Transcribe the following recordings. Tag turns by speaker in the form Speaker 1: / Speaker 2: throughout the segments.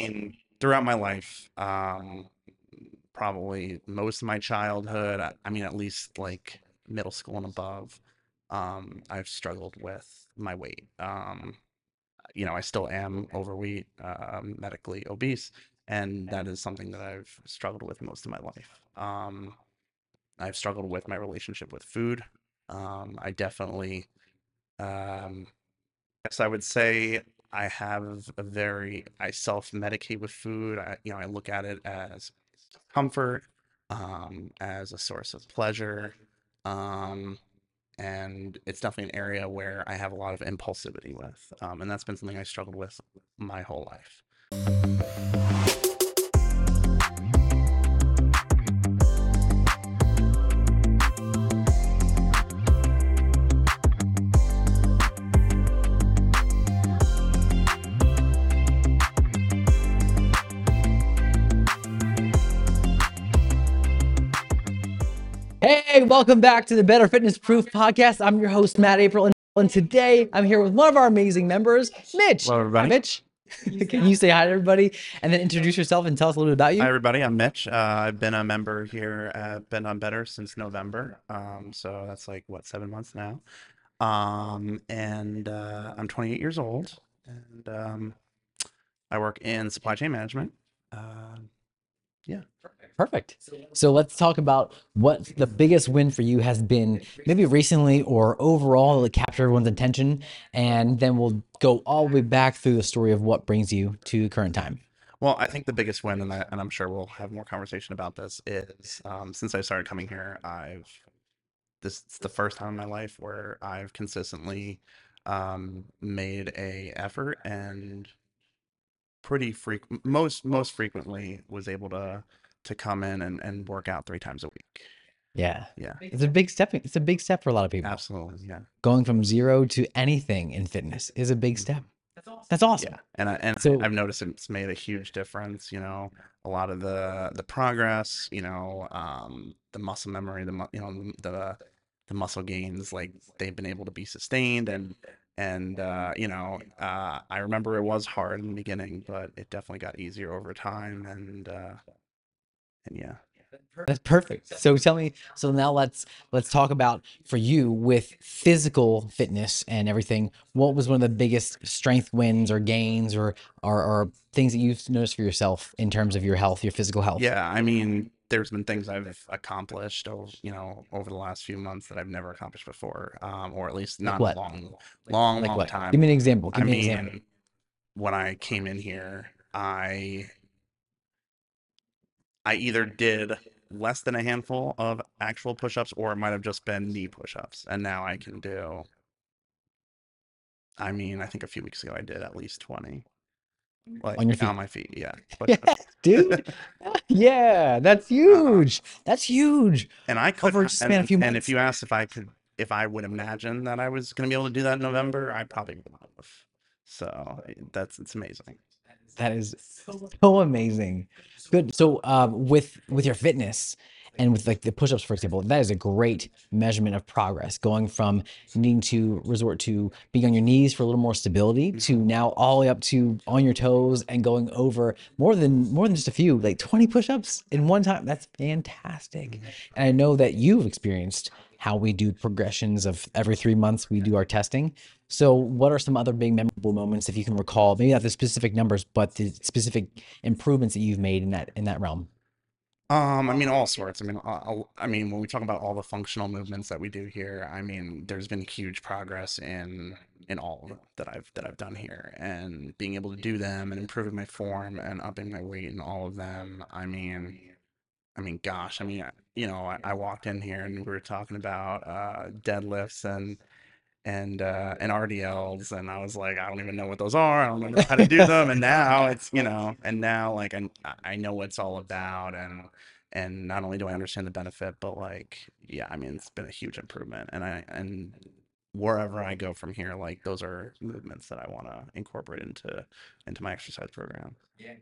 Speaker 1: mean, throughout my life, um, probably most of my childhood, I, I mean, at least like middle school and above, um, I've struggled with my weight. Um, you know, I still am overweight, uh, medically obese, and that is something that I've struggled with most of my life. Um, I've struggled with my relationship with food. Um, I definitely, um, yes, I would say I have a very, I self-medicate with food. I, you know, I look at it as comfort, um, as a source of pleasure. Um, and it's definitely an area where I have a lot of impulsivity with. Um, and that's been something I struggled with my whole life.
Speaker 2: Welcome back to the Better Fitness Proof podcast. I'm your host, Matt April, and today I'm here with one of our amazing members, Mitch.
Speaker 1: Hello, everybody.
Speaker 2: Mitch, can you say hi to everybody and then introduce yourself and tell us a little bit about you?
Speaker 1: Hi, everybody. I'm Mitch. Uh, I've been a member here at Been on Better since November. Um, so that's like, what, seven months now? Um, and uh, I'm 28 years old, and um, I work in supply chain management. Uh,
Speaker 2: Perfect. So let's talk about what the biggest win for you has been, maybe recently or overall, that captured everyone's attention, and then we'll go all the way back through the story of what brings you to current time.
Speaker 1: Well, I think the biggest win, and, I, and I'm sure we'll have more conversation about this, is um, since I started coming here, I've this is the first time in my life where I've consistently um, made a effort and pretty frequent most most frequently was able to to come in and, and work out three times a week.
Speaker 2: Yeah,
Speaker 1: Yeah,
Speaker 2: it's a big step. It's a big step for a lot of people.
Speaker 1: absolutely. Yeah,
Speaker 2: Going from zero to anything in fitness is a big step. That's awesome.
Speaker 1: yeah. And I and
Speaker 2: So-
Speaker 1: I've noticed it's made a huge difference. You know, a lot of the the progress. You know, um, the muscle memory, the you know the the muscle gains, like they've been able to be sustained and and uh, you know, uh, I remember it was hard in the beginning, but it definitely got easier over time. And uh, and yeah.
Speaker 2: That's perfect. So tell me, so now let's let's talk about for you with physical fitness and everything. What was one of the biggest strength wins or gains or or, or things that you've noticed for yourself in terms of your health, your physical health?
Speaker 1: Yeah, I mean, there's been things I've accomplished over, you know, over the last few months that I've never accomplished before, um, or at least not
Speaker 2: what?
Speaker 1: long, long,
Speaker 2: Like
Speaker 1: long
Speaker 2: what?
Speaker 1: time.
Speaker 2: Give me an example. Give
Speaker 1: I
Speaker 2: me an example.
Speaker 1: mean, when I came in here, I I either did less than a handful of actual push-ups, or it might have just been knee push-ups, and now I can do. I mean, I think a few weeks ago I did at least 20. Mm. Like
Speaker 2: On your feet.
Speaker 1: on my feet, yeah.
Speaker 2: Yeah, dude. yeah, that's uh-huh. huge. That's huge.
Speaker 1: And I could,
Speaker 2: Over
Speaker 1: and,
Speaker 2: a uh, span of a few
Speaker 1: and if you asked if I could, if I would imagine that I was going to be able to do that in November, I probably would have. So eh, that's it's amazing.
Speaker 2: That is so amazing. Good. So, um, with with your fitness and with like the push-ups, for example, that is a great measurement of progress. Going from needing to resort to being on your knees for a little more stability to mm-hmm. now all the way up to on your toes and going over more than more than just a few, like 20 push-ups in one time. That's fantastic. Mm-hmm. And I know that you've experienced how we do progressions of every three months we do our testing. So, what are some other big memorable moments, if you can recall? Maybe not the specific numbers, but the specific improvements that you've made in that in that realm.
Speaker 1: Um, I mean, all sorts. I mean, I mean, when we talk about all the functional movements that we do here, I mean, there's been huge progress in in all of them that I've that I've done here, and being able to do them and improving my form and upping my weight and all of them. I mean, I mean, gosh, I mean, you know, I, I walked in here and we were talking about uh, deadlifts and and uh, and RDLs, and I was like, I don't even know what those are. I don't know how to do them. And now it's you know, and now like I I know what it's all about, and and not only do I understand the benefit, but like yeah, I mean, it's been a huge improvement, and I and wherever I go from here, like those are movements that I want to incorporate into into my exercise program.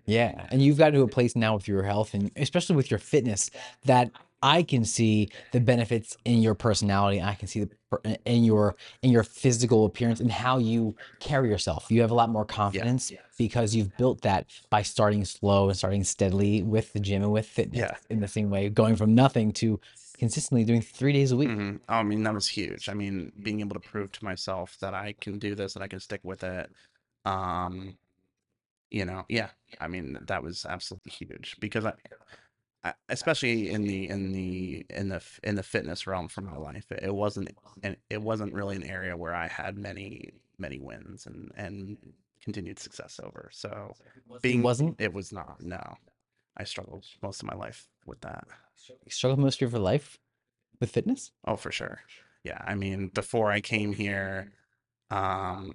Speaker 2: Yeah, and you've got to a place now with your health and especially with your fitness that I can see the benefits in your personality. I can see the in your in your physical appearance and how you carry yourself. You have a lot more
Speaker 1: Yeah.
Speaker 2: confidence because you've built that by starting slow and starting steadily with the gym and with fitness
Speaker 1: Yeah.
Speaker 2: in the same way, going from nothing to consistently doing three days a week.
Speaker 1: hmm I mean, that was huge. I mean, being able to prove to myself that I can do this, that I can stick with it. Um, you know, yeah. I mean, that was absolutely huge because I, I especially in the in the in the in the fitness realm for my life, it, it wasn't and it wasn't really an area where I had many many wins and and continued success over. So
Speaker 2: It
Speaker 1: being
Speaker 2: wasn't
Speaker 1: it was not. No, I struggled most of my life with that.
Speaker 2: you struggled most of your life with fitness?
Speaker 1: Oh, for sure. Yeah, I mean, before I came here, um,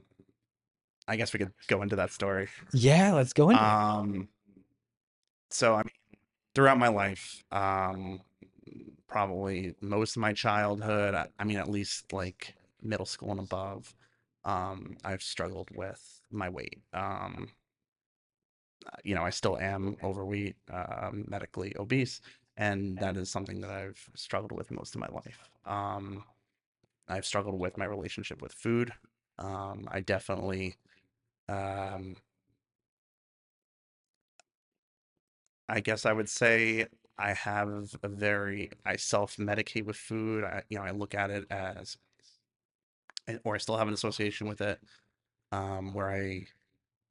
Speaker 1: I guess we could go into that story.
Speaker 2: Yeah, let's go into it.
Speaker 1: Um, so I mean, throughout my life, um, probably most of my childhood, I, I mean, at least like middle school and above, um, I've struggled with my weight. Um, you know, I still am overweight, um, medically obese, and that is something that I've struggled with most of my life. Um, I've struggled with my relationship with food. Um, I definitely, um, I guess I would say I have a very, I self-medicate with food. I, you know, I look at it as, or I still have an association with it, um, where I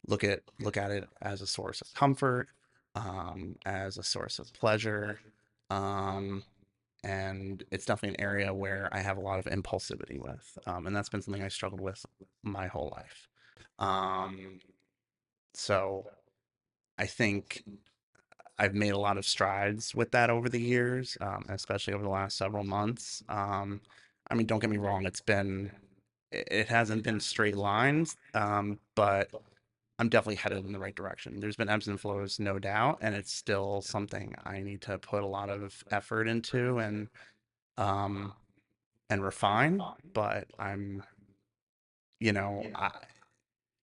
Speaker 1: look at look at it as a source of comfort, um, as a source of pleasure, um, and it's definitely an area where I have a lot of impulsivity with, um, and that's been something I struggled with my whole life. Um, so I think I've made a lot of strides with that over the years, um, especially over the last several months. Um, I mean, don't get me wrong, it's been it hasn't been straight lines, um, but I'm definitely headed in the right direction. There's been ebbs and flows, no doubt, and it's still something I need to put a lot of effort into and um and refine, but I'm you know, I,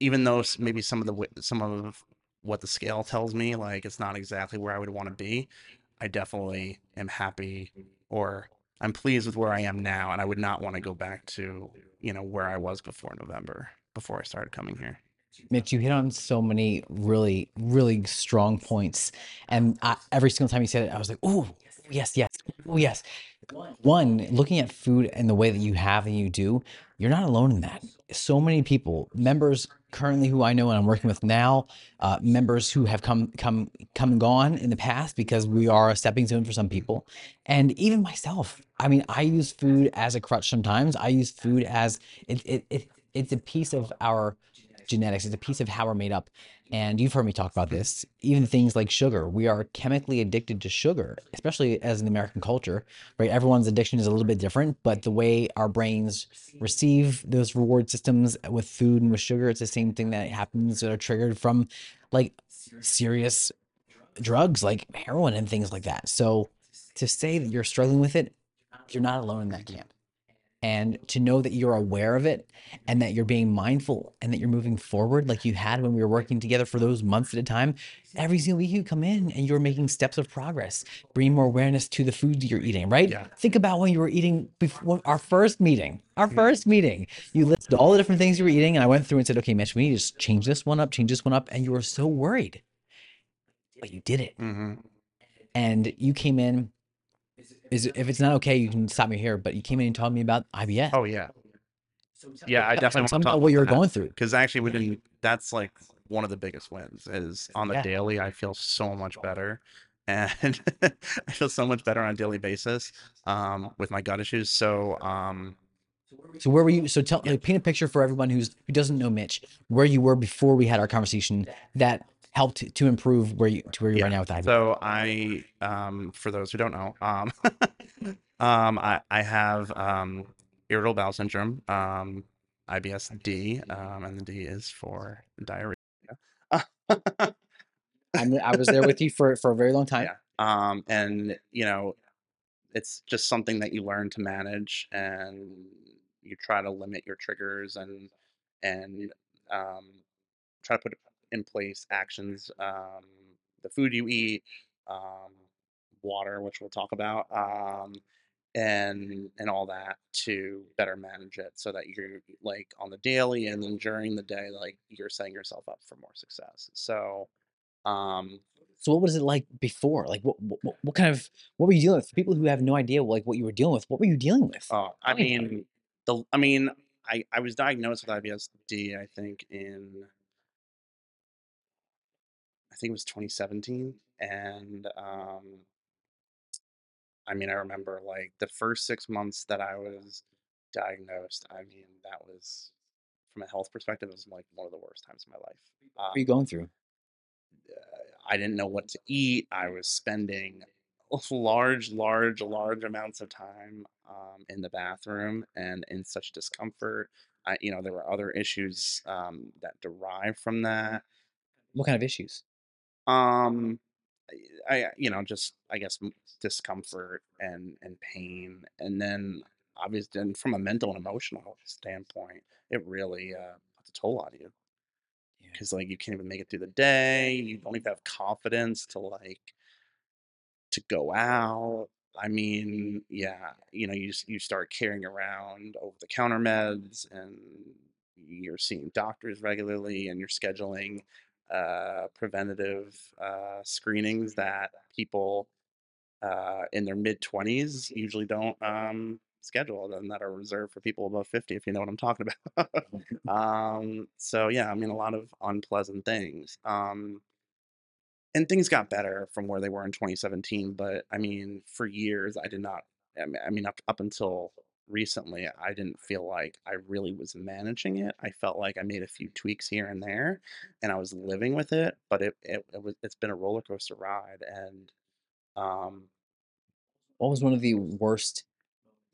Speaker 1: even though maybe some of the some of what the scale tells me like it's not exactly where I would want to be, I definitely am happy or I'm pleased with where I am now and I would not want to go back to, you know, where I was before November, before I started coming here.
Speaker 2: Mitch, you hit on so many really, really strong points. And I, every single time you said it, I was like, oh, yes, yes, oh, yes. One, looking at food and the way that you have and you do, you're not alone in that. So many people, members currently who I know and I'm working with now, uh, members who have come, come, come and gone in the past because we are a stepping stone for some people, and even myself. I mean, I use food as a crutch sometimes. I use food as it, it, it it's a piece of our genetics. It's a piece of how we're made up. And you've heard me talk about mm-hmm. this. Even things like sugar. We are chemically addicted to sugar, especially as an American culture, right? Everyone's addiction is a little bit different, but the way our brains receive those reward systems with food and with sugar, it's the same thing that happens that are triggered from like serious drugs like heroin and things like that. So to say that you're struggling with it, you're not alone in that camp and to know that you're aware of it and that you're being mindful and that you're moving forward like you had when we were working together for those months at a time every single week you come in and you're making steps of progress bringing more awareness to the food you're eating right?
Speaker 1: Yeah.
Speaker 2: think about when you were eating before our first meeting our first meeting. You listed all the different things you were eating and i went through and said okay mitch we need to just change this one up change this one up and you were so worried but you did it.
Speaker 1: Hmm
Speaker 2: and you came in is if it's not okay you can stop me here but you came in and told me about ibs
Speaker 1: Oh yeah. Yeah, I definitely want to talk
Speaker 2: about what you were
Speaker 1: that.
Speaker 2: going through.
Speaker 1: because actually we didn't that's like one of the biggest wins is on the
Speaker 2: Yeah.
Speaker 1: daily i feel so much better and i feel so much better on a daily basis um with my gut issues so um
Speaker 2: So where were you? So tell, like, paint a picture for everyone who's who doesn't know Mitch, where you were before we had our conversation that helped to improve where you to where you
Speaker 1: Yeah,
Speaker 2: are now with IBS.
Speaker 1: so i um for those who don't know um um i i have um irritable bowel syndrome um ibs-d um and the d is for diarrhea
Speaker 2: I was there with you for for a very long time.
Speaker 1: Yeah. Um, and you know, it's just something that you learn to manage, and you try to limit your triggers and and um, try to put in place actions, um, the food you eat, um, water, which we'll talk about, um, and and all that to better manage it so that you're like on the daily and then during the day, like you're setting yourself up for more success. So, um,
Speaker 2: So what was it like before? Like what what, what kind of what were you dealing with? For people who have no idea like what you were dealing with, what were you dealing with?
Speaker 1: uh, I
Speaker 2: Tell me about it.
Speaker 1: mean, the I mean, I I was diagnosed with IBS-D, I think in think it was 2017, and um, I mean, I remember like the first six months that I was diagnosed. I mean, that was from a health perspective, it was like one of the worst times of my life.
Speaker 2: What were you
Speaker 1: Um,
Speaker 2: going through?
Speaker 1: I didn't know what to eat. I was spending large, large, large amounts of time um, in the bathroom and in such discomfort. I, you know, there were other issues um, that derive from that.
Speaker 2: What kind of issues?
Speaker 1: Um, I, you know, just I guess discomfort and and pain, and then obviously, and from a mental and emotional standpoint, it really uh, puts a toll on you
Speaker 2: Yeah.
Speaker 1: because like you can't even make it through the day. You don't even have confidence to like to go out. I mean, yeah, you know, you you start carrying around over the counter meds and you're seeing doctors regularly and you're scheduling uh, preventative uh, screenings that people uh, in their mid 20s usually don't um, schedule and that are reserved for people above 50, if you know what I'm talking about. um, so, yeah, I mean, a lot of unpleasant things. Um, and things got better from where they were in 2017 but i mean for years i did not i mean, up, up until recently i didn't feel like i really was managing it i felt like i made a few tweaks here and there and i was living with it but it, it, it was it's been a roller coaster ride and um
Speaker 2: What was one of the worst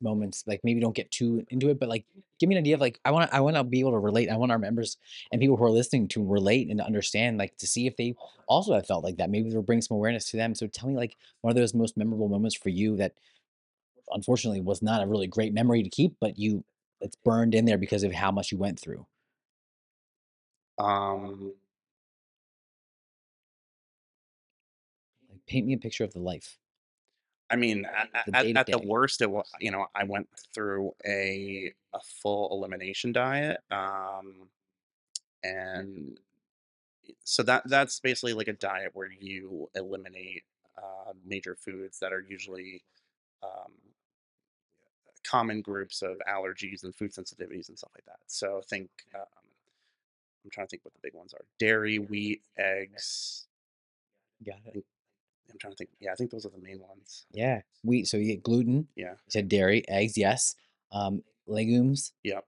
Speaker 2: moments? Like maybe don't get too into it, but like give me an idea of like I want I want to be able to relate. I want our members and people who are listening to relate and understand, like to see if they also have felt like that. Maybe it'll bring some awareness to them. So tell me like one of those most memorable moments for you that unfortunately was not a really great memory to keep, but you it's burned in there because of how much you went through.
Speaker 1: um
Speaker 2: Like paint me a picture of the life,
Speaker 1: i mean at,
Speaker 2: the
Speaker 1: at, at the worst it was you know i went through a a full elimination diet um and so that that's basically like a diet where you eliminate uh, major foods that are usually um, common groups of allergies and food sensitivities and stuff like that. So think um, I'm trying to think what the big ones are: dairy, wheat, eggs.
Speaker 2: Got it.
Speaker 1: I'm trying to think. Yeah, I think those are the main ones.
Speaker 2: Yeah. Wheat. So you get gluten.
Speaker 1: Yeah.
Speaker 2: You said dairy, eggs, yes. Um, legumes,
Speaker 1: Yep.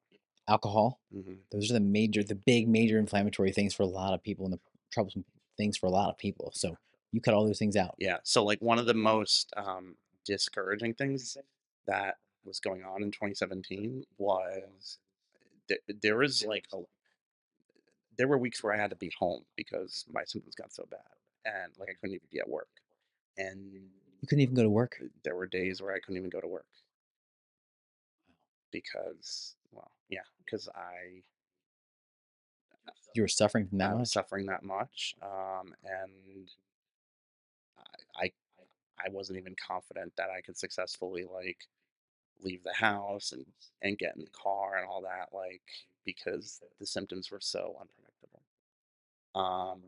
Speaker 2: alcohol.
Speaker 1: hmm
Speaker 2: Those are the major, the big major inflammatory things for a lot of people and the troublesome things for a lot of people. So you cut all those things out.
Speaker 1: Yeah. So like one of the most um, discouraging things that was going on in 2017 was th- there was like a there were weeks where I had to be home because my symptoms got so bad and like I couldn't even be at work. And
Speaker 2: You couldn't even go to work.
Speaker 1: there were days where I couldn't even go to work because, well, yeah, because I
Speaker 2: You were suffering from that
Speaker 1: I was
Speaker 2: much.
Speaker 1: suffering that much, um, and I, I I wasn't even confident that I could successfully like leave the house and and get in the car and all that, like because the symptoms were so unpredictable. Um,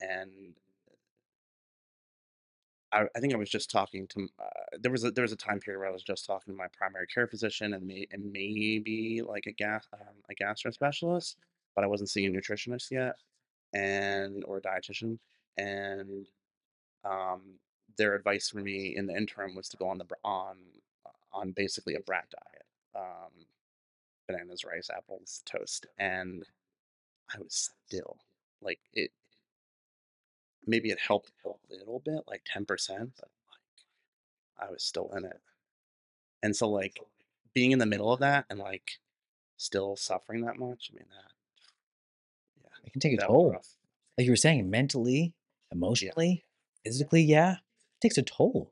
Speaker 1: and I, I think I was just talking to uh, there was a there was a time period where I was just talking to my primary care physician and may, and maybe like a gas um, a gastro specialist, but I wasn't seeing a nutritionist yet and or a dietitian and um, their advice for me in the interim was to go on the on on basically a brat diet um, bananas rice apples toast and I was still like it maybe it helped a little bit like 10% but like I was still in it and so like being in the middle of that and like still suffering that much I mean that yeah
Speaker 2: It can take a toll. Like you were saying, mentally, emotionally, physically, yeah. It takes a toll.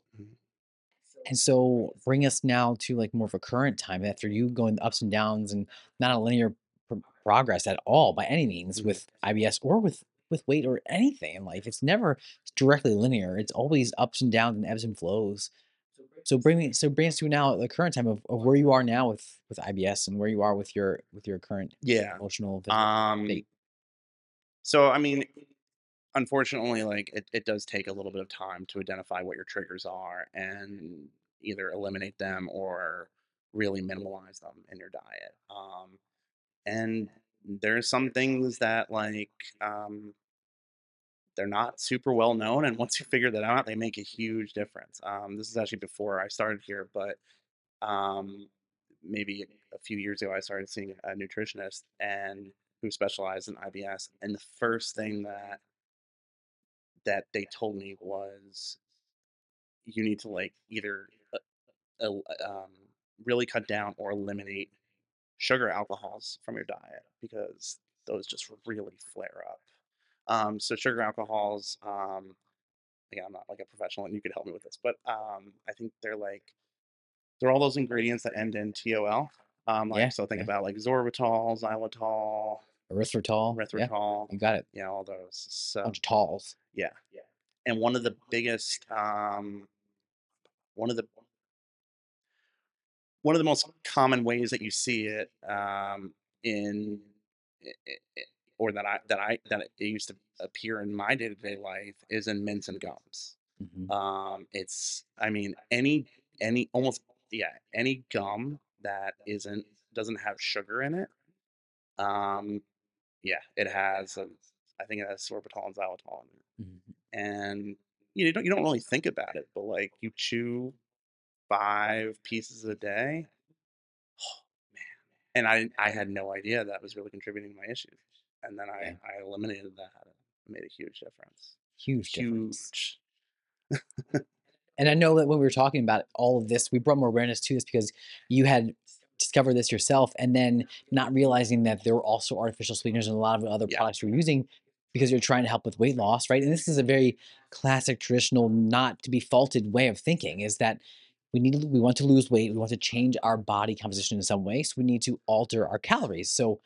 Speaker 2: And so bring us now to like more of a current time after you going ups and downs and not a linear pro- progress at all by any means
Speaker 1: Mhm.
Speaker 2: with IBS or with with weight or anything in life. It's never directly linear. It's always ups and downs and ebbs and flows. So bring me so bring us to now the current time of, of where you are now with with IBS and where you are with your with your current
Speaker 1: Yeah.
Speaker 2: emotional
Speaker 1: Um,
Speaker 2: state.
Speaker 1: so I mean, unfortunately, like it, it does take a little bit of time to identify what your triggers are and either eliminate them or really minimalize them in your diet. Um, and there's some things that like um, they're not super well known, and once you figure that out, they make a huge difference. Um, this is actually before I started here, but um, maybe a few years ago, I started seeing a nutritionist and who specialized in IBS, and the first thing that that they told me was you need to like either uh, um, really cut down or eliminate sugar alcohols from your diet because those just really flare up. Um, so sugar alcohols, um, again, I'm not like a professional and you could help me with this, but um, I think they're like they're all those ingredients that end in TOL. Um, like
Speaker 2: Yeah,
Speaker 1: so think
Speaker 2: yeah.
Speaker 1: about like sorbitol, xylitol,
Speaker 2: Erythritol. Yeah, you got it.
Speaker 1: Yeah, all those. So
Speaker 2: bunch of talls.
Speaker 1: yeah, Yeah. and one of the biggest, um, one of the one of the most common ways that you see it um, in or that I that I that it used to appear in my day to day life is in mints and gums.
Speaker 2: Mhm.
Speaker 1: Um, it's I mean any any almost yeah any gum that isn't doesn't have sugar in it. Um, yeah, it has. um I think it has sorbitol and xylitol in it,
Speaker 2: Mhm.
Speaker 1: and you know, you don't you don't really think about it, but like you chew five pieces a day, Oh, man. and I I had no idea that was really contributing to my issues, and then I
Speaker 2: Yeah.
Speaker 1: I eliminated that. It made a huge difference.
Speaker 2: Huge difference.
Speaker 1: Huge.
Speaker 2: And I know that when we were talking about all of this, we brought more awareness to this because you had discovered this yourself and then not realizing that there were also artificial sweeteners and a lot of other
Speaker 1: Yeah.
Speaker 2: products you're using because you're trying to help with weight loss, right? And this is a very classic, traditional, not to be faulted way of thinking is that we need to, we want to lose weight, we want to change our body composition in some way, so we need to alter our calories. So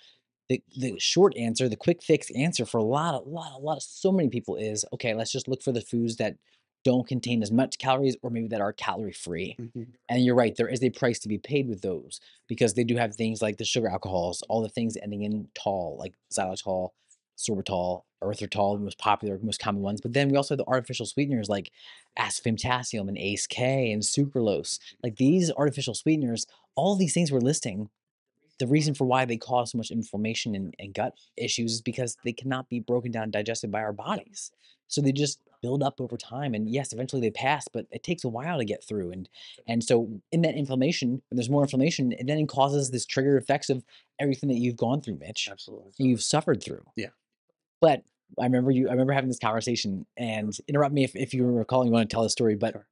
Speaker 2: the the short answer, the quick fix answer for a lot, a lot, a lot of so many people is okay. Let's just look for the foods that don't contain as much calories, or maybe that are calorie free.
Speaker 1: Mhm.
Speaker 2: And you're right, there is a price to be paid with those because they do have things like the sugar alcohols, all the things ending in tall, like xylitol, sorbitol, erythritol, the most popular, most common ones. But then we also have the artificial sweeteners like aspartame and ACE K and sucralose. Like these artificial sweeteners, all these things we're listing the reason for why they cause so much inflammation and, and gut issues is because they cannot be broken down and digested by our bodies. So they just build up over time. And yes, eventually they pass, but it takes a while to get through. And and so in that inflammation, when there's more inflammation, it then causes this trigger effects of everything that you've gone through, Mitch,
Speaker 1: Absolutely.
Speaker 2: and you've suffered through.
Speaker 1: Yeah.
Speaker 2: But I remember you I remember having this conversation and interrupt me if, if you recall you want to tell the story, but
Speaker 1: Sure.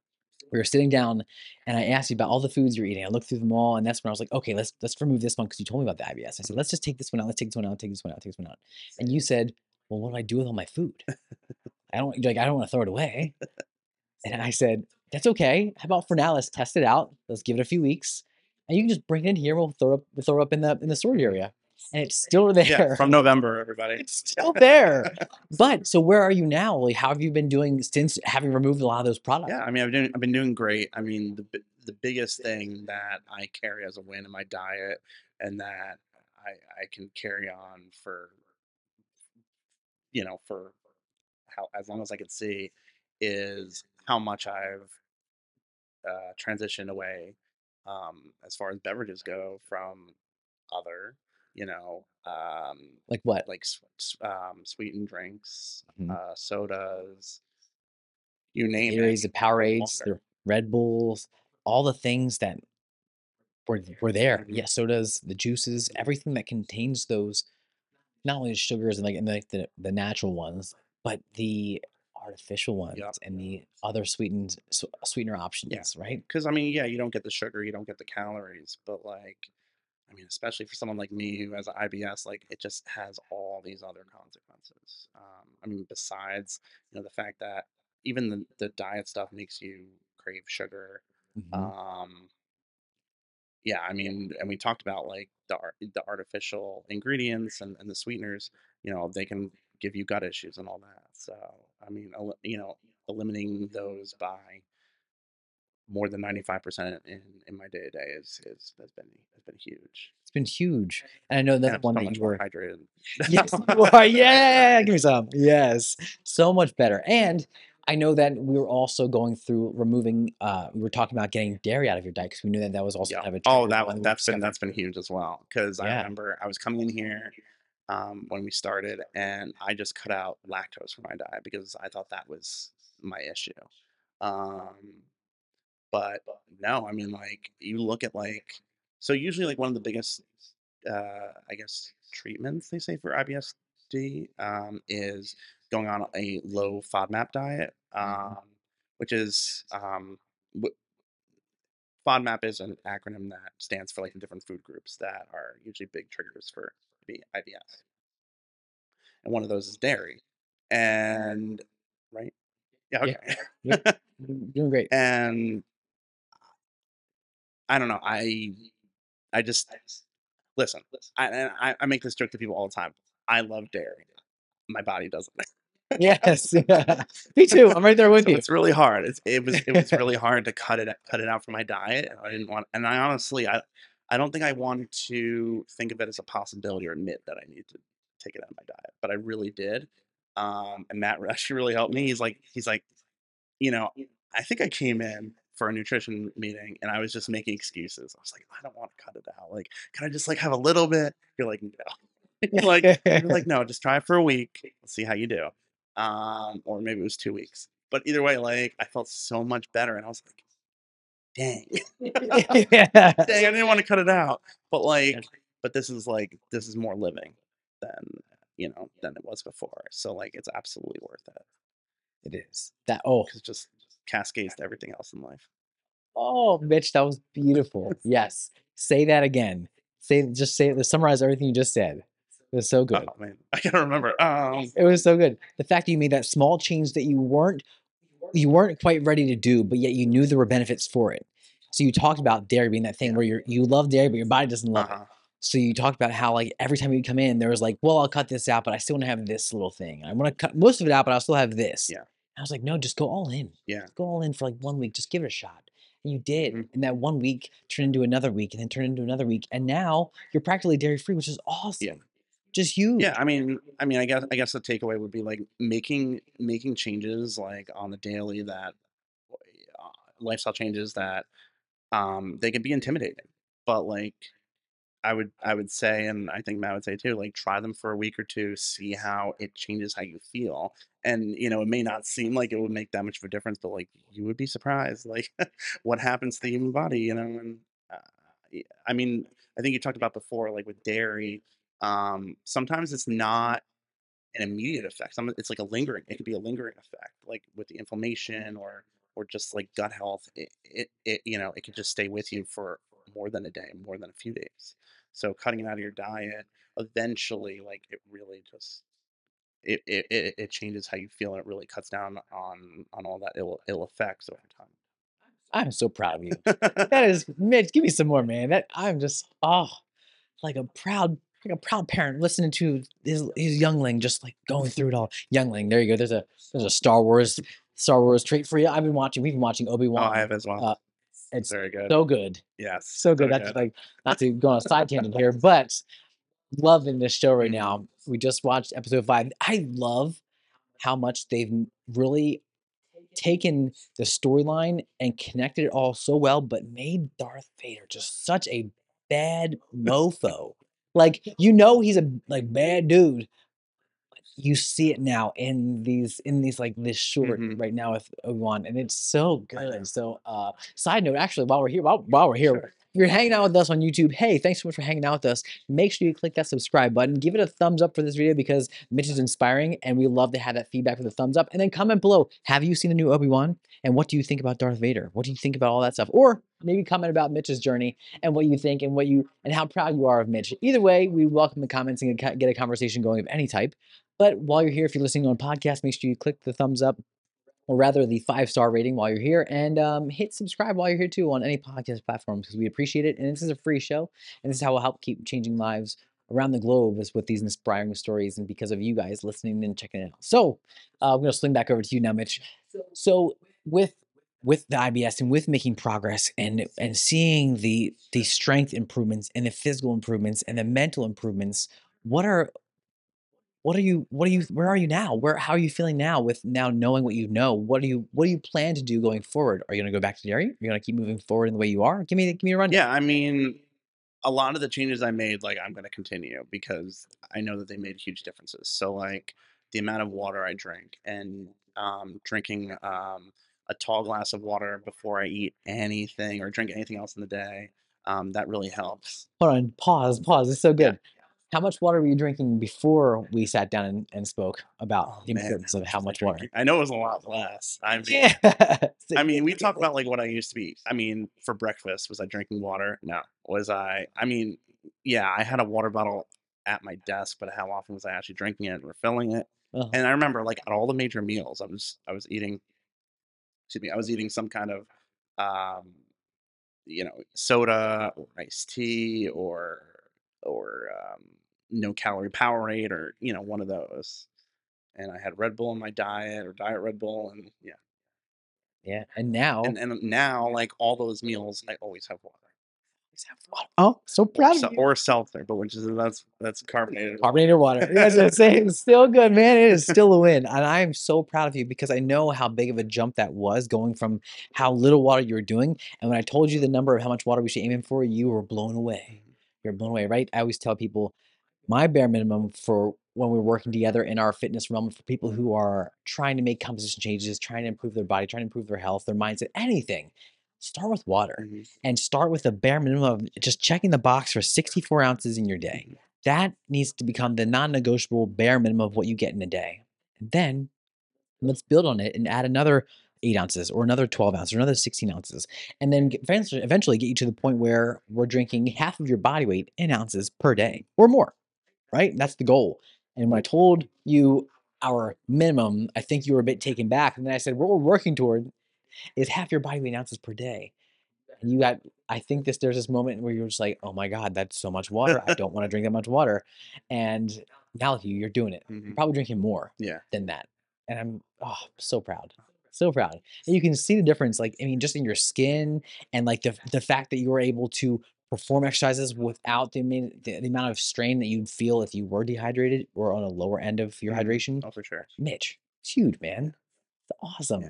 Speaker 2: We were sitting down and I asked you about all the foods you're eating. I looked through them all, and that's when I was like, okay, let's let's remove this one because you told me about the IBS. I said, let's just take this one out, let's take this one out, take this one out, take this one out. And you said, Well, what do I do with all my food? I don't like, I don't want to throw it away. And I said, That's okay. How about for now, let's test it out. Let's give it a few weeks. And you can just bring it in here. We'll throw up we'll throw up in the in the storage area. And it's still there.
Speaker 1: Yeah, from November, everybody.
Speaker 2: it's still there. But so where are you now? Like, how have you been doing since having removed a lot of those products?
Speaker 1: Yeah, I mean, I've, doing, I've been doing great. I mean, the the biggest thing that I carry as a win in my diet, and that I I can carry on for, you know, for how as long as I can see, is how much I've uh, transitioned away, um, as far as beverages go, from other, you know, um,
Speaker 2: Like what?
Speaker 1: like um, sweetened drinks,
Speaker 2: Mhm.
Speaker 1: uh, sodas, you name
Speaker 2: Gatorades, the. Powerades, the Red Bulls, all the things that were were there.
Speaker 1: Mhm.
Speaker 2: Yeah, sodas, the juices, everything that contains those, not only the sugars and like and like the the natural ones, but the artificial ones
Speaker 1: Yep.
Speaker 2: and the other sweetened sweetener options, right?
Speaker 1: Because I mean, yeah, you don't get the sugar, you don't get the calories, but like, I mean, especially for someone like me who has IBS, like it just has all these other consequences. Um, I mean, besides you know the fact that even the the diet stuff makes you crave sugar.
Speaker 2: Mhm.
Speaker 1: Um, yeah, I mean, and we talked about like the the artificial ingredients and, and the sweeteners. You know, they can give you gut issues and all that. So, I mean, el- you know, eliminating those by more than ninety five percent in in my day to day is is has been has been huge.
Speaker 2: It's been huge. And I know that's one
Speaker 1: so
Speaker 2: that you were
Speaker 1: hydrated.
Speaker 2: Yes, you are. Yeah, give me some. Yes, so much better. And I know that we were also going through removing. Uh, we were talking about getting dairy out of your diet because we knew that that was also
Speaker 1: Yeah.
Speaker 2: kind of a
Speaker 1: Oh, that
Speaker 2: we
Speaker 1: that's been that's been huge as well. Because I remember I was coming in here um, when we started, and I just cut out lactose from my diet because I thought that was my issue. Um, but no, I mean, like you look at like so usually like one of the biggest, uh, I guess, treatments they say for IBSD um, is going on a low FODMAP diet, um, which is um, w- FODMAP is an acronym that stands for like the different food groups that are usually big triggers for the IBS. And one of those is dairy. And right? Yeah,
Speaker 2: Yeah.
Speaker 1: okay.
Speaker 2: Yep. Doing great.
Speaker 1: and I don't know. I I just listen. I, and I I make this joke to people all the time. I love dairy. My body doesn't.
Speaker 2: Yes, yeah. me too. I'm right there with
Speaker 1: So
Speaker 2: you.
Speaker 1: it's really hard. It's, it was it was really hard to cut it cut it out from my diet. and I didn't want, and I honestly I I don't think I wanted to think of it as a possibility or admit that I need to take it out of my diet, but I really did. Um, and Matt actually really helped me. He's like he's like, you know, I think I came in for a nutrition meeting and I was just making excuses. I was like, I don't want to cut it out. Like, can I just like have a little bit? You're like, no. You're like you're like, no, just try it for a week. Let's see how you do. Um, or maybe it was two weeks. But either way, like I felt so much better, and I was like, dang,
Speaker 2: yeah.
Speaker 1: dang, I didn't want to cut it out. But like, but this is like this is more living than you know than it was before. So like, it's absolutely worth it
Speaker 2: It is that. Oh,
Speaker 1: just cascades to everything else in life.
Speaker 2: oh, Mitch, that was beautiful. Yes, say that again. Say just say summarize everything you just said. It was so good.
Speaker 1: Oh man, I can't remember. Um,
Speaker 2: It was so good. The fact that you made that small change that you weren't you weren't quite ready to do, but yet you knew there were benefits for it. So you talked about dairy being that thing where you you love dairy, but your body doesn't love it.
Speaker 1: uh-huh.
Speaker 2: So you talked about how like every time you come in, there was like, well, I'll cut this out, but I still want to have this little thing. I want to cut most of it out, but I'll still have this.
Speaker 1: Yeah.
Speaker 2: I was like, no, just go all in.
Speaker 1: Yeah.
Speaker 2: Go all in for like one week. Just give it a shot. And you did.
Speaker 1: Mhm.
Speaker 2: And that one week turned into another week and then turned into another week. And now you're practically dairy free, which is awesome. Yeah. Just huge.
Speaker 1: Yeah, I mean, I mean, I guess I guess the takeaway would be like making making changes like on the daily that uh, lifestyle changes that um they can be intimidating, but like I would I would say, and I think Matt would say too, like try them for a week or two, see how it changes how you feel, and you know it may not seem like it would make that much of a difference, but like you would be surprised, like what happens to the human body, you know, and uh, I mean, I think you talked about before, like with dairy um, sometimes it's not an immediate effect. Some it's like a lingering. It could be a lingering effect, like with the inflammation or or just like gut health. It, it, it you know it could just stay with you for more than a day, more than a few days. So cutting it out of your diet, eventually, like it really just it it, it, it changes how you feel and it really cuts down on on all that ill ill effects over time.
Speaker 2: I'm so proud of you. That is Mitch, give me some more, man. That I'm just oh like a proud like a proud parent listening to his his youngling just like going through it all. Youngling, there you go. There's a there's a Star Wars Star Wars trait for you. I've been watching. We've been watching Obi
Speaker 1: oh,
Speaker 2: Wan.
Speaker 1: I have as well.
Speaker 2: uh, it's
Speaker 1: Very good.
Speaker 2: so good,
Speaker 1: yes.
Speaker 2: so good. That's like not to go on a side tangent here, but loving this show right
Speaker 1: Mhm.
Speaker 2: now. We just watched episode five. I love how much they've really taken the storyline and connected it all so well, but made Darth Vader just such a bad mofo. like you know he's a like bad dude. You see it now in these in these like this short
Speaker 1: Mhm.
Speaker 2: right now with Obi Wan, and it's so good. So, uh, side note, actually, while we're here, while, while we're here,
Speaker 1: Sure.
Speaker 2: if you're hanging out with us on YouTube, hey, thanks so much for hanging out with us. Make sure you click that subscribe button. Give it a thumbs up for this video because Mitch is inspiring and we love to have that feedback with a thumbs up. And then comment below, have you seen the new Obi-Wan? And what do you think about Darth Vader? What do you think about all that stuff? Or maybe comment about Mitch's journey and what you think and what you and how proud you are of Mitch. Either way, we welcome the comments and get a conversation going of any type. But while you're here, if you're listening on podcast, make sure you click the thumbs up or rather the five star rating while you're here, and um, hit subscribe while you're here too on any podcast platform because we appreciate it. And this is a free show, and this is how we'll help keep changing lives around the globe is with these inspiring stories and because of you guys listening and checking it out. So uh, I'm going to swing back over to you now, Mitch. So with with the IBS and with making progress and and seeing the the strength improvements and the physical improvements and the mental improvements, what are what are you what are you where are you now? Where how are you feeling now with now knowing what you know? What do you what do you plan to do going forward? Are you going to go back to dairy? Are you going to keep moving forward in the way you are? Give me give me a rundown.
Speaker 1: Yeah, I mean, a lot of the changes I made, like I'm going to continue because I know that they made huge differences. So like the amount of water I drink and um, drinking um, a tall glass of water before I eat anything or drink anything else in the day, um, that really helps.
Speaker 2: Hold on, pause, pause. It's so good. How much water were you drinking before we sat down and, and spoke about
Speaker 1: Oh,
Speaker 2: the
Speaker 1: man,
Speaker 2: importance of how much water?
Speaker 1: I know it was a lot less. I mean,
Speaker 2: Yeah.
Speaker 1: I mean, we talk about like what I used to be. I mean, for breakfast, was I drinking water? No. Was I? I mean, yeah, I had a water bottle at my desk, but how often was I actually drinking it and refilling it?
Speaker 2: Uh-huh.
Speaker 1: And I remember, like, at all the major meals, I was I was eating. Excuse me, I was eating some kind of, um, you know, soda or iced tea or or um, no calorie Powerade or you know one of those. And I had Red Bull in my diet or Diet Red Bull, and yeah.
Speaker 2: yeah. And now
Speaker 1: And and um, now, like all those meals, I always have water.
Speaker 2: Always have oh, water. Oh, so proud
Speaker 1: se-
Speaker 2: of you.
Speaker 1: or seltzer, but which is that's that's carbonated.
Speaker 2: Carbonated water. You guys are saying it's still good, man. It is still a win. And I am so proud of you because I know how big of a jump that was going from how little water you were doing. And when I told you the number of how much water we should aim in for, you were blown away. Mm-hmm. You're blown away, right? I always tell people my bare minimum for when we're working together in our fitness realm for people who are trying to make composition changes, trying to improve their body, trying to improve their health, their mindset, anything. Start with water
Speaker 1: Mhm,
Speaker 2: and start with a bare minimum of just checking the box for 64 ounces in your day.
Speaker 1: mhm.
Speaker 2: That needs to become the non negotiable bare minimum of what you get in a day. And then let's build on it and add another eight ounces or another 12 ounces or another 16 ounces. And then eventually get you to the point where we're drinking half of your body weight in ounces per day or more, right? That's the goal. And when I told you our minimum, I think you were a bit taken back. And then I said, what we're working toward is half your body weight ounces per day. And you got, I think this, there's this moment where you're just like, oh my God, that's so much water. I don't want to drink that much water. And now you, you're doing it. You're
Speaker 1: Mhm.
Speaker 2: probably drinking more
Speaker 1: Yeah.
Speaker 2: than that. And I'm oh so proud. So proud. And you can see the difference, like, I mean, just in your skin and like the the fact that you were able to perform exercises without the, the, the amount of strain that you'd feel if you were dehydrated or on a lower end of your
Speaker 1: Mhm.
Speaker 2: hydration.
Speaker 1: Oh, for sure.
Speaker 2: Mitch, it's huge, man. It's awesome.
Speaker 1: Yeah.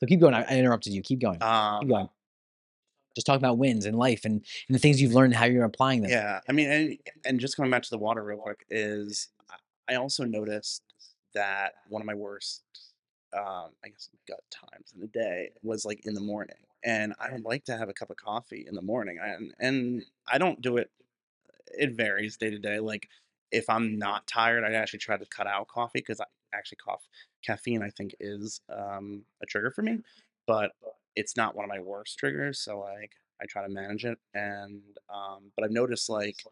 Speaker 2: So keep going. I, I interrupted you. Keep going. keep
Speaker 1: Um,
Speaker 2: going. Just talk about wins in life and, and the things you've learned and how you're applying them.
Speaker 1: yeah. I mean, and and just going back to the water real quick is I- I also noticed that one of my worst, um, I guess, gut times in the day was like in the morning, and I don't like to have a cup of coffee in the morning, and and I don't do it. It varies day to day. Like if I'm not tired, I actually try to cut out coffee because I actually cough caffeine. I think is um, a trigger for me, but it's not one of my worst triggers. So like I try to manage it, and um, but I've noticed like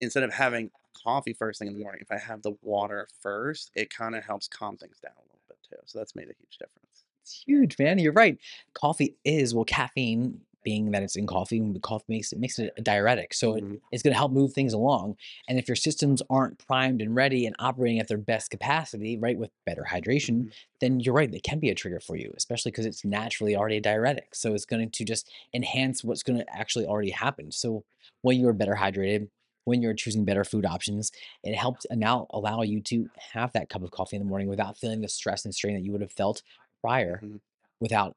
Speaker 1: instead of having coffee first thing in the morning, if I have the water first, it kind of helps calm things down a little bit too. So that's made a huge difference.
Speaker 2: It's huge, man. You're right. Coffee is well, caffeine being that it's in coffee, and coffee makes it makes it a diuretic, so it,
Speaker 1: Mhm.
Speaker 2: it's going to help move things along. And if your systems aren't primed and ready and operating at their best capacity, right, with better hydration,
Speaker 1: Mhm.
Speaker 2: then you're right. It can be a trigger for you, especially because it's naturally already a diuretic. So it's going to just enhance what's going to actually already happen. So when you're better hydrated, when you're choosing better food options, it helps now allow you to have that cup of coffee in the morning without feeling the stress and strain that you would have felt prior
Speaker 1: Mhm.
Speaker 2: without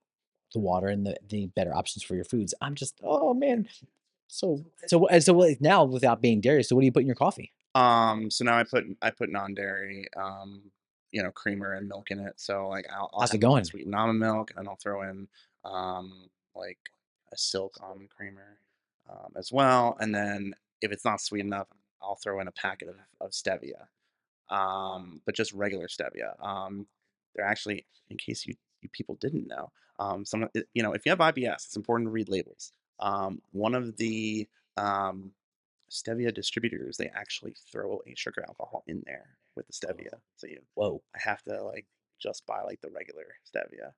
Speaker 2: the water and the, the better options for your foods. I'm just, oh man. So, so, so now without being dairy, so what do you put in your coffee?
Speaker 1: Um, so now I put I put non-dairy, um, you know, creamer and milk in it. So like I'll, I'll
Speaker 2: How's it going?
Speaker 1: sweetened almond milk, and I'll throw in um like a silk almond creamer um, as well. And then if it's not sweet enough, I'll throw in a packet of, of stevia, um, but just regular stevia. Um, they're actually, in case you you people didn't know, um, some you know, if you have IBS, it's important to read labels. Um, one of the um, stevia distributors, they actually throw a sugar alcohol in there with the stevia. So you,
Speaker 2: Whoa.
Speaker 1: I have to like just buy like the regular stevia.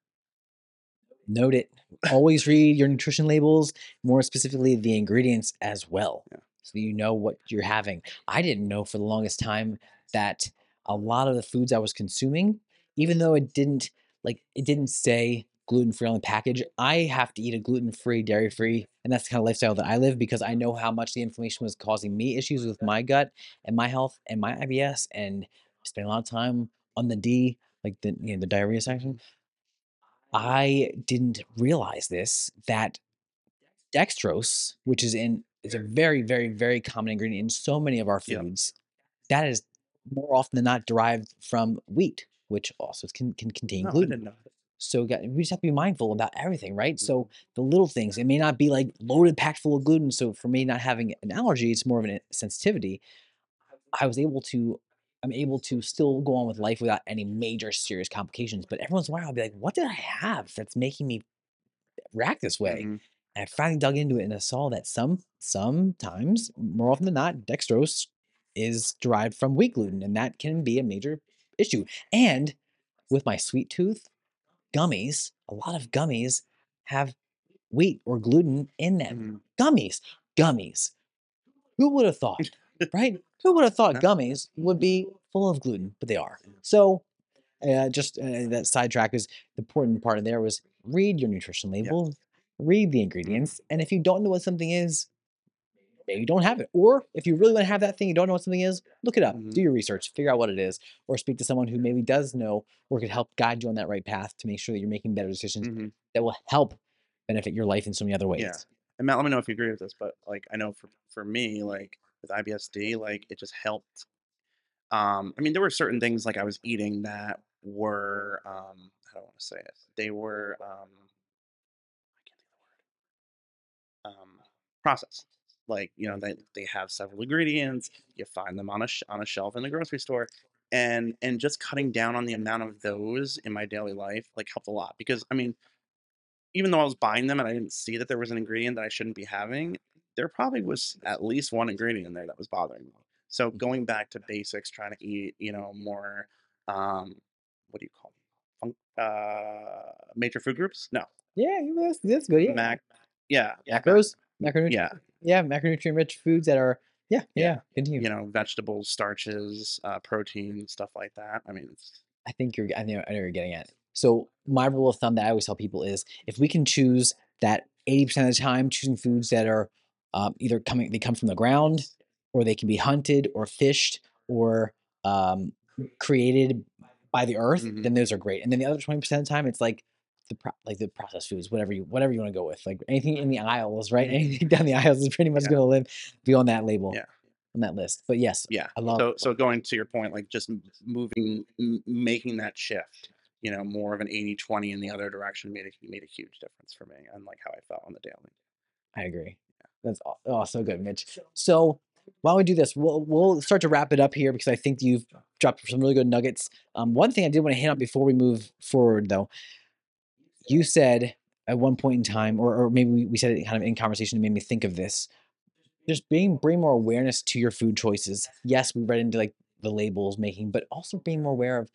Speaker 2: Note it. Always read your nutrition labels, more specifically the ingredients as well,
Speaker 1: Yeah.
Speaker 2: so you know what you're having. I didn't know for the longest time that a lot of the foods I was consuming, even though it didn't like it didn't say gluten free on the package, I have to eat a gluten free, dairy free, and that's the kind of lifestyle that I live because I know how much the inflammation was causing me issues with my gut and my health and my IBS, and spending a lot of time on the D, like the you know the diarrhea section. Mm-hmm. I didn't realize this that dextrose, which is in is a very very very common ingredient in so many of our foods, that is more often than not derived from wheat, which also can can contain
Speaker 1: No, I
Speaker 2: gluten.
Speaker 1: didn't know. that.
Speaker 2: So got, we just have to be mindful about everything, right? So the little things, it may not be like loaded, packed full of gluten. So for me, not having an allergy, it's more of a sensitivity. I was able to, I'm able to still go on with life without any major serious complications. But every once in a while, I'll be like, what did I have that's making me react this way?
Speaker 1: Mhm.
Speaker 2: And I finally dug into it and I saw that some sometimes, more often than not, dextrose is derived from wheat gluten, and that can be a major issue. And with my sweet tooth, gummies, a lot of gummies have wheat or gluten in them.
Speaker 1: Mhm.
Speaker 2: Gummies, gummies. Who would have thought, right? Who would have thought gummies would be full of gluten? But they are. So, uh, just uh, that sidetrack is the important part of there was read your nutrition label, read the ingredients, and if you don't know what something is, maybe you don't have it. Or if you really want to have that thing, you don't know what something is, look it up,
Speaker 1: Mhm.
Speaker 2: do your research, figure out what it is, or speak to someone who maybe does know or could help guide you on that right path to make sure that you're making better decisions
Speaker 1: Mhm.
Speaker 2: that will help benefit your life in so many other ways.
Speaker 1: Yeah. And Matt, let me know if you agree with this, but like I know for for me, like with IBSD, like it just helped. Um, I mean, there were certain things like I was eating that were um, how do I want to say it? They were um, I can't think of the word. Um, processed. Like you know, they they have several ingredients. You find them on a sh- on a shelf in the grocery store, and and just cutting down on the amount of those in my daily life like helped a lot because I mean even though I was buying them and I didn't see that there was an ingredient that I shouldn't be having, there probably was at least one ingredient in there that was bothering me. So
Speaker 2: Mhm.
Speaker 1: going back to basics, trying to eat, you know, more, um, what do you call them? Uh, major food groups? No,
Speaker 2: Yeah, that's, that's good. Yeah.
Speaker 1: Mac. Yeah,
Speaker 2: Macros, macronutrient.
Speaker 1: yeah,
Speaker 2: Yeah, macronutrient rich foods that are, yeah, yeah,
Speaker 1: Yeah.
Speaker 2: continue.
Speaker 1: you know, vegetables, starches, uh, protein, stuff like that. I mean, it's,
Speaker 2: I think you're. I know. I know you're getting at. So my rule of thumb that I always tell people is if we can choose that eighty percent of the time, choosing foods that are um, either coming, they come from the ground, or they can be hunted or fished or um, created by the earth,
Speaker 1: Mhm.
Speaker 2: then those are great. And then the other twenty percent of the time, it's like the pro- like the processed foods, whatever you whatever you want to go with, like anything in the aisles, right? Anything down the aisles is pretty much
Speaker 1: Yeah.
Speaker 2: going to live be on that label,
Speaker 1: Yeah.
Speaker 2: on that list. But yes,
Speaker 1: yeah.
Speaker 2: I love.
Speaker 1: So, so going to your point, like just moving, m- making that shift, you know, more of an 80 20 in the other direction made a, made a huge difference for me and like how I felt on the daily.
Speaker 2: I agree. That's aw- oh so good, Mitch. So why don't we do this? We'll we'll start to wrap it up here because I think you've dropped some really good nuggets. Um, one thing I did want to hit on before we move forward, though, you said at one point in time, or or maybe we, we said it kind of in conversation, it made me think of this. Just being bring more awareness to your food choices. Yes, we read into like the labels making, but also being more aware of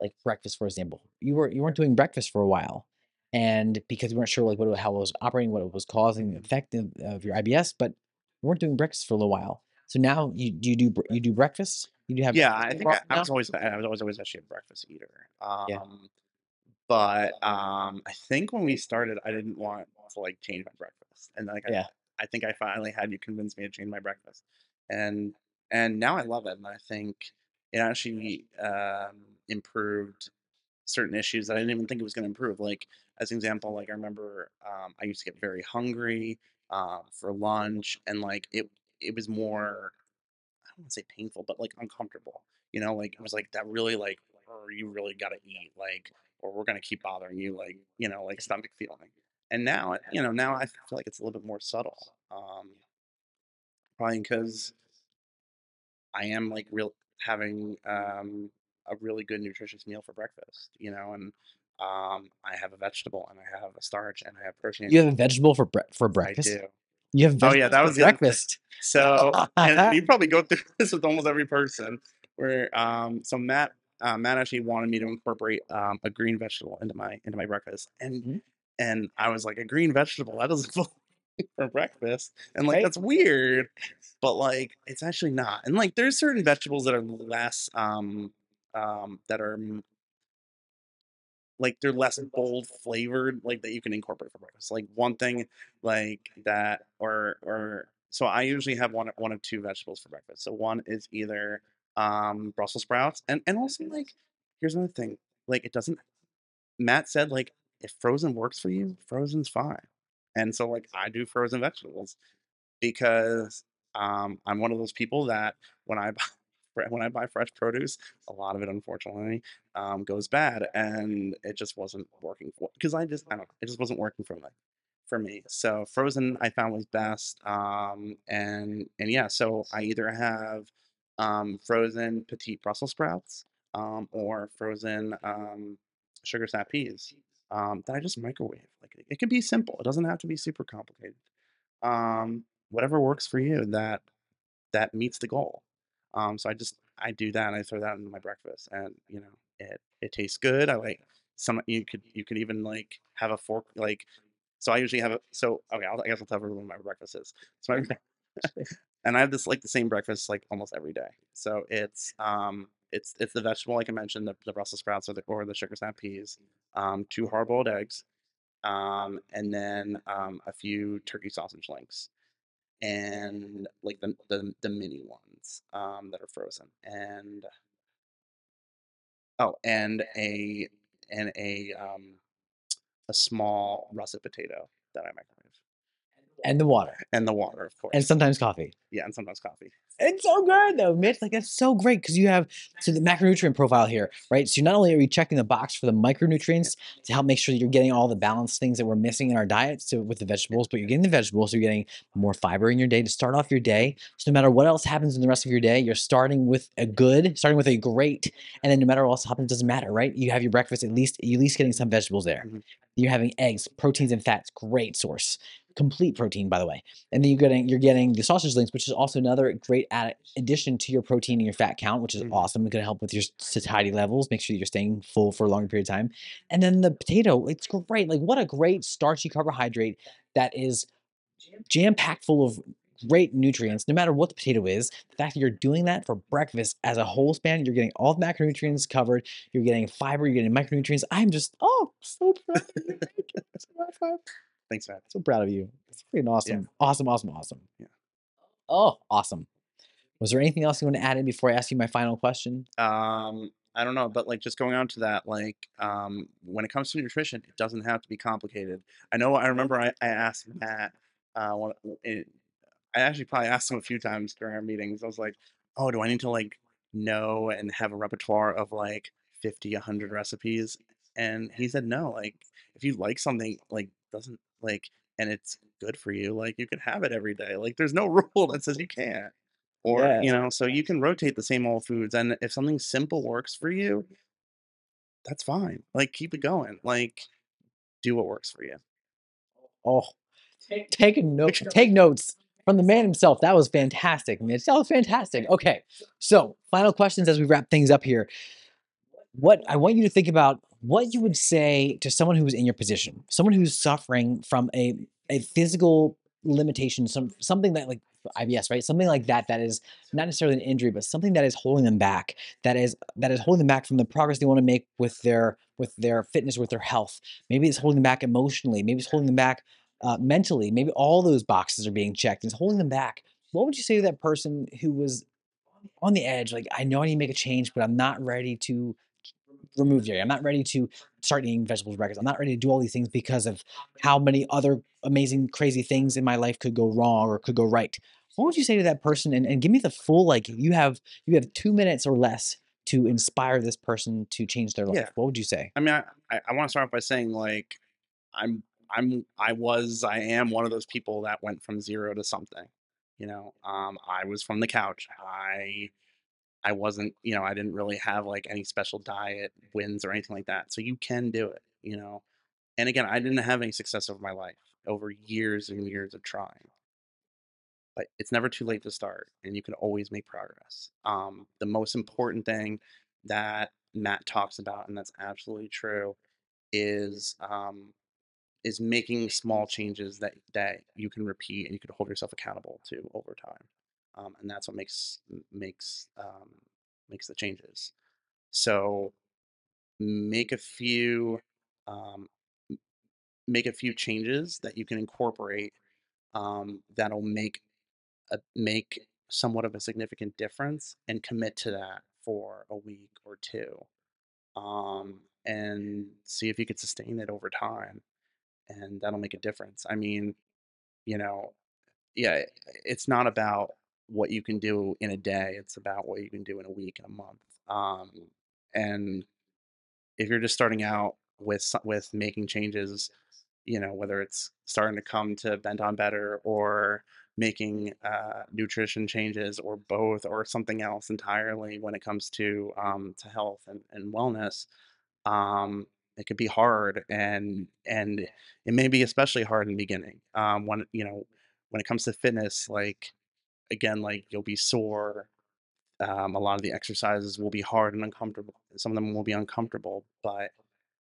Speaker 2: like breakfast, for example. You were you weren't doing breakfast for a while, and because you weren't sure like what it- how it was operating, what it was causing the effect of, of your IBS, but you weren't doing breakfast for a little while. So now you do you do you do breakfast? You do have
Speaker 1: Yeah, I think I, I was always I was always always actually a breakfast eater. Um,
Speaker 2: Yeah.
Speaker 1: But um, I think when we started, I didn't want to like change my breakfast, and like I,
Speaker 2: Yeah.
Speaker 1: I think I finally had you convince me to change my breakfast, and and now I love it, and I think it actually um, improved certain issues that I didn't even think it was going to improve. Like as an example, like I remember um, I used to get very hungry um, for lunch, and like it it was more I don't want to say painful, but like uncomfortable. You know, like it was like that really like, you really got to eat, like, or we're gonna keep bothering you, like, you know, like stomach feeling. And now, it- you know, now I feel like it's a little bit more subtle. Um, probably because I am like real having um a really good nutritious meal for breakfast, you know, and um I have a vegetable and I have a starch and I have protein.
Speaker 2: You have a vegetable for bre- for
Speaker 1: I
Speaker 2: breakfast.
Speaker 1: do.
Speaker 2: You have
Speaker 1: Oh, yeah, that was
Speaker 2: breakfast.
Speaker 1: So, and you probably go through this with almost every person. Where, um, so Matt uh, Matt actually wanted me to incorporate um, a green vegetable into my into my breakfast, and
Speaker 2: Mhm.
Speaker 1: and I was like, a green vegetable that doesn't belong for breakfast, and like
Speaker 2: Right.
Speaker 1: that's weird, but like it's actually not. And like there's certain vegetables that are less um um that are like they're less bold flavored like that you can incorporate for breakfast like one thing like that or or so i usually have one one of two vegetables for breakfast so one is either um brussels sprouts and and also like here's another thing like it doesn't matt said like if frozen works for you frozen's fine and so like i do frozen vegetables because um, I'm one of those people that when I buy when I buy fresh produce, a lot of it unfortunately um, goes bad, and it just wasn't working for because I just I don't it just wasn't working for me for me. So frozen I found was best, um, and and yeah, so I either have um, frozen petite Brussels sprouts um, or frozen um, sugar snap peas um, that I just microwave. Like it, it can be simple; it doesn't have to be super complicated um, whatever works for you that that meets the goal. Um, so I just I do that and I throw that into my breakfast, and you know it it tastes good. I like some you could you could even like have a fork like so I usually have a so okay I'll, I guess I'll tell everyone what my breakfast is. So my and I have this like the same breakfast like almost every day. So it's um it's it's the vegetable like I mentioned the, the Brussels sprouts or the or the sugar snap peas, um, two hard boiled eggs, um, and then um, a few turkey sausage links, and like the the, the mini ones um, that are frozen, and oh, and a and a um, a small russet potato that I microwave,
Speaker 2: And the water.
Speaker 1: and the water, of course.
Speaker 2: And sometimes coffee.
Speaker 1: yeah, and sometimes coffee.
Speaker 2: It's so good though, Mitch. Like that's so great because you have so the macronutrient profile here, right? So not only are you checking the box for the micronutrients to help make sure that you're getting all the balanced things that we're missing in our diet, so with the vegetables, but you're getting the vegetables, so you're getting more fiber in your day to start off your day. So no matter what else happens in the rest of your day, you're starting with a good, starting with a great, and then no matter what else happens, it doesn't matter, right? You have your breakfast at least, you're at least getting some vegetables there.
Speaker 1: Mhm.
Speaker 2: You're having eggs, proteins and fats, great source, complete protein by the way and then you're getting you're getting the sausage links, which is also another great add- addition to your protein and your fat count, which is
Speaker 1: Mhm.
Speaker 2: awesome. It's going to help with your satiety levels, make sure that you're staying full for a longer period of time. And then the potato, it's great. Like what a great starchy carbohydrate that is jam packed full of great nutrients. No matter what the potato is, the fact that you're doing that for breakfast as a whole span, you're getting all the macronutrients covered. You're getting fiber. You're getting micronutrients. I'm just oh so proud of you. Thank you. So high five
Speaker 1: Thanks, Matt.
Speaker 2: so proud of you. It's freaking awesome. Awesome, awesome, awesome.
Speaker 1: Yeah.
Speaker 2: Oh, awesome. Was there anything else you want to add in before I ask you my final question?
Speaker 1: um i don't know but like just going on to that like um when it comes to nutrition it doesn't have to be complicated i know i remember i, I asked matt uh one, it, i actually probably asked him a few times during our meetings i was like oh do i need to like know and have a repertoire of like 50 100 recipes and he said no like if you like something like doesn't like and it's good for you like you can have it every day like there's no rule that says you can't or you know so you can rotate the same old foods and if something simple works for you that's fine like keep it going like do what works for you
Speaker 2: Oh, take a note. Take notes from the man himself. That was fantastic, Mitch. That was fantastic. Okay, so final questions as we wrap things up here. What I want you to think about what you would say to someone who's in your position, someone who's suffering from a a physical limitation, some something that like IBS, right? Something like that that is not necessarily an injury, but something that is holding them back. That is that is holding them back from the progress they want to make with their with their fitness, with their health. Maybe it's holding them back emotionally. Maybe it's holding them back uh, mentally. Maybe all those boxes are being checked and it's holding them back. What would you say to that person who was on the edge? Like, I know I need to make a change, but I'm not ready to remove dairy. I'm not ready to start eating vegetables breakfast. I'm not ready to do all these things because of how many other amazing, crazy things in my life could go wrong or could go right. What would you say to that person? And, and give me the full like you have you have two minutes or less to inspire this person to change their life.
Speaker 1: Yeah.
Speaker 2: What would you say?
Speaker 1: i mean i, I, I want to start off by saying like i'm i'm i was i am one of those people that went from zero to something you know um i was from the couch i i wasn't you know i didn't really have like any special diet wins or anything like that so you can do it you know? And again i didn't have any success over my life over years and years of trying. But it's never too late to start and you can always make progress. Um, the most important thing that Matt talks about, and that's absolutely true, is um, is making small changes that that you can repeat and you can hold yourself accountable to over time, um, and that's what makes makes um, makes the changes. So make a few um, make a few changes that you can incorporate um, that'll make a, make somewhat of a significant difference and commit to that for a week or two um, and see if you could sustain it over time and that'll make a difference i mean you know yeah it's not about what you can do in a day it's about what you can do in a week and a month um, and if you're just starting out with with making changes you know, whether it's starting to come to Bent on Better or making uh, nutrition changes or both or something else entirely when it comes to um, to health and, and wellness. Um, it could be hard and and it may be especially hard in the beginning. Um, when you know when it comes to fitness, like again, like you'll be sore. Um, a lot of the exercises will be hard and uncomfortable. Some of them will be uncomfortable, but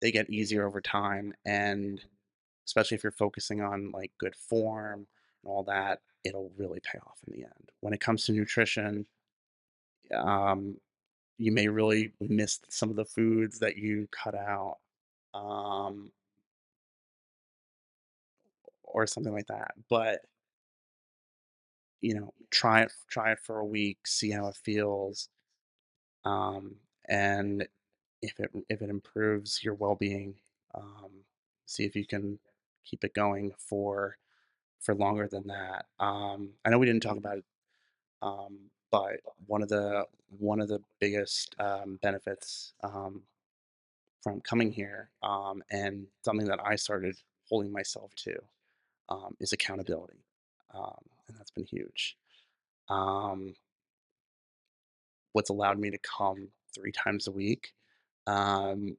Speaker 1: they get easier over time and especially if you're focusing on like good form and all that, it'll really pay off in the end. When it comes to nutrition, um, you may really miss some of the foods that you cut out, um, or something like that. But you know, try it, try it for a week, see how it feels, um, and if it if it improves your well-being, um, see if you can keep it going for for longer than that. Um, I know we didn't talk about it, um, but one of the one of the biggest um, benefits um, from coming here um, and something that I started holding myself to um, is accountability, um, been huge. Um, what's allowed me to come three times a week. Um,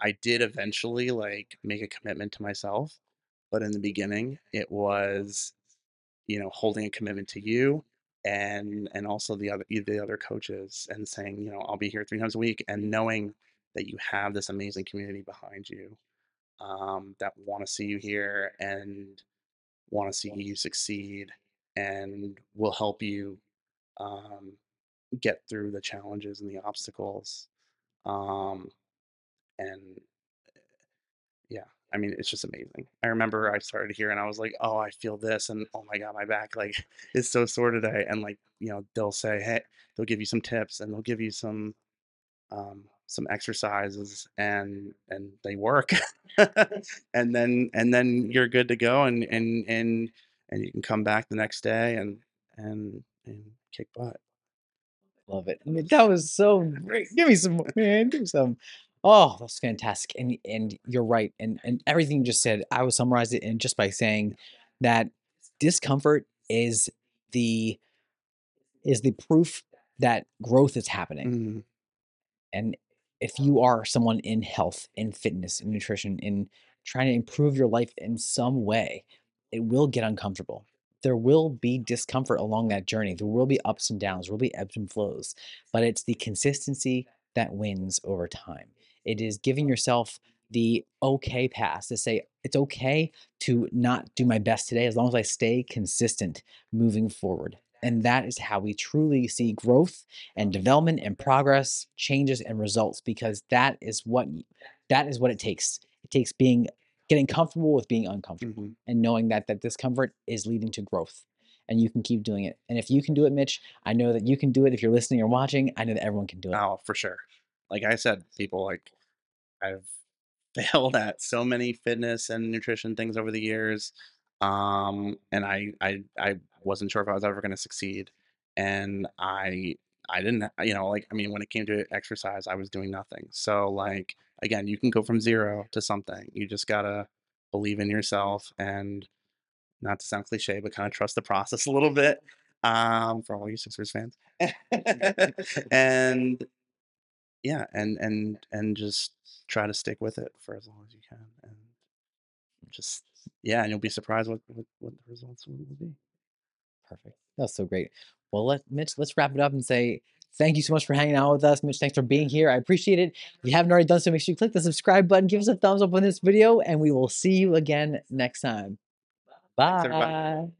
Speaker 1: I did eventually like make a commitment to myself, but in the beginning, it was you know, holding a commitment to you and and also the other the other coaches and saying, you know, I'll be here three times a week and knowing that you have this amazing community behind you um, that want to see you here and want to see you succeed and will help you um, get through the challenges and the obstacles. Um, and Yeah, I mean, it's just amazing. I remember I started here and I was like, "Oh, I feel this," and oh my god, my back like is so sore today. And like, you know, they'll say, "Hey," they'll give you some tips and they'll give you some um, some exercises, and and they work. and then and then you're good to go, and and and and you can come back the next day and and and kick butt.
Speaker 2: Love it. I mean, that was so great. Give me some man. Give me some. Oh, that's fantastic. And and you're right. And and everything you just said, I would summarize it in just by saying that discomfort is the is the proof that growth is happening.
Speaker 1: Mhm,
Speaker 2: And if you are someone in health, in fitness, in nutrition, in trying to improve your life in some way, it will get uncomfortable. There will be discomfort along that journey. There will be ups and downs, there will be ebbs and flows, but it's the consistency that wins over time. It is giving yourself the okay pass to say it's okay to not do my best today as long as I stay consistent moving forward. And that is how we truly see growth and development and progress, changes and results because that is what that is what it takes. It takes being getting comfortable with being uncomfortable
Speaker 1: mhm.
Speaker 2: and knowing that that discomfort is leading to growth and you can keep doing it. And if you can do it, Mitch, I know that you can do it. If you're listening or watching, I know that everyone can do it.
Speaker 1: Oh, for sure. Like I said, people like I've failed at so many fitness and nutrition things over the years. Um, and I, I, I wasn't sure if I was ever going to succeed. And I, I didn't, you know, like, I mean, when it came to exercise, I was doing nothing. So like, again, you can go from zero to something. You just gotta believe in yourself and not to sound cliche, but kind of trust the process a little bit. Um, for all you Sixers fans. and yeah, and and and just try to stick with it for as long as you can, and just yeah, and you'll be surprised what what, what the results will be.
Speaker 2: Perfect. That's so great. Well, let Mitch, let's wrap it up and say thank you so much for hanging out with us. Mitch, thanks for being here. I appreciate it. If you haven't already done so, make sure you click the subscribe button, give us a thumbs up on this video, and we will see you again next time.
Speaker 1: Thanks.
Speaker 2: Bye.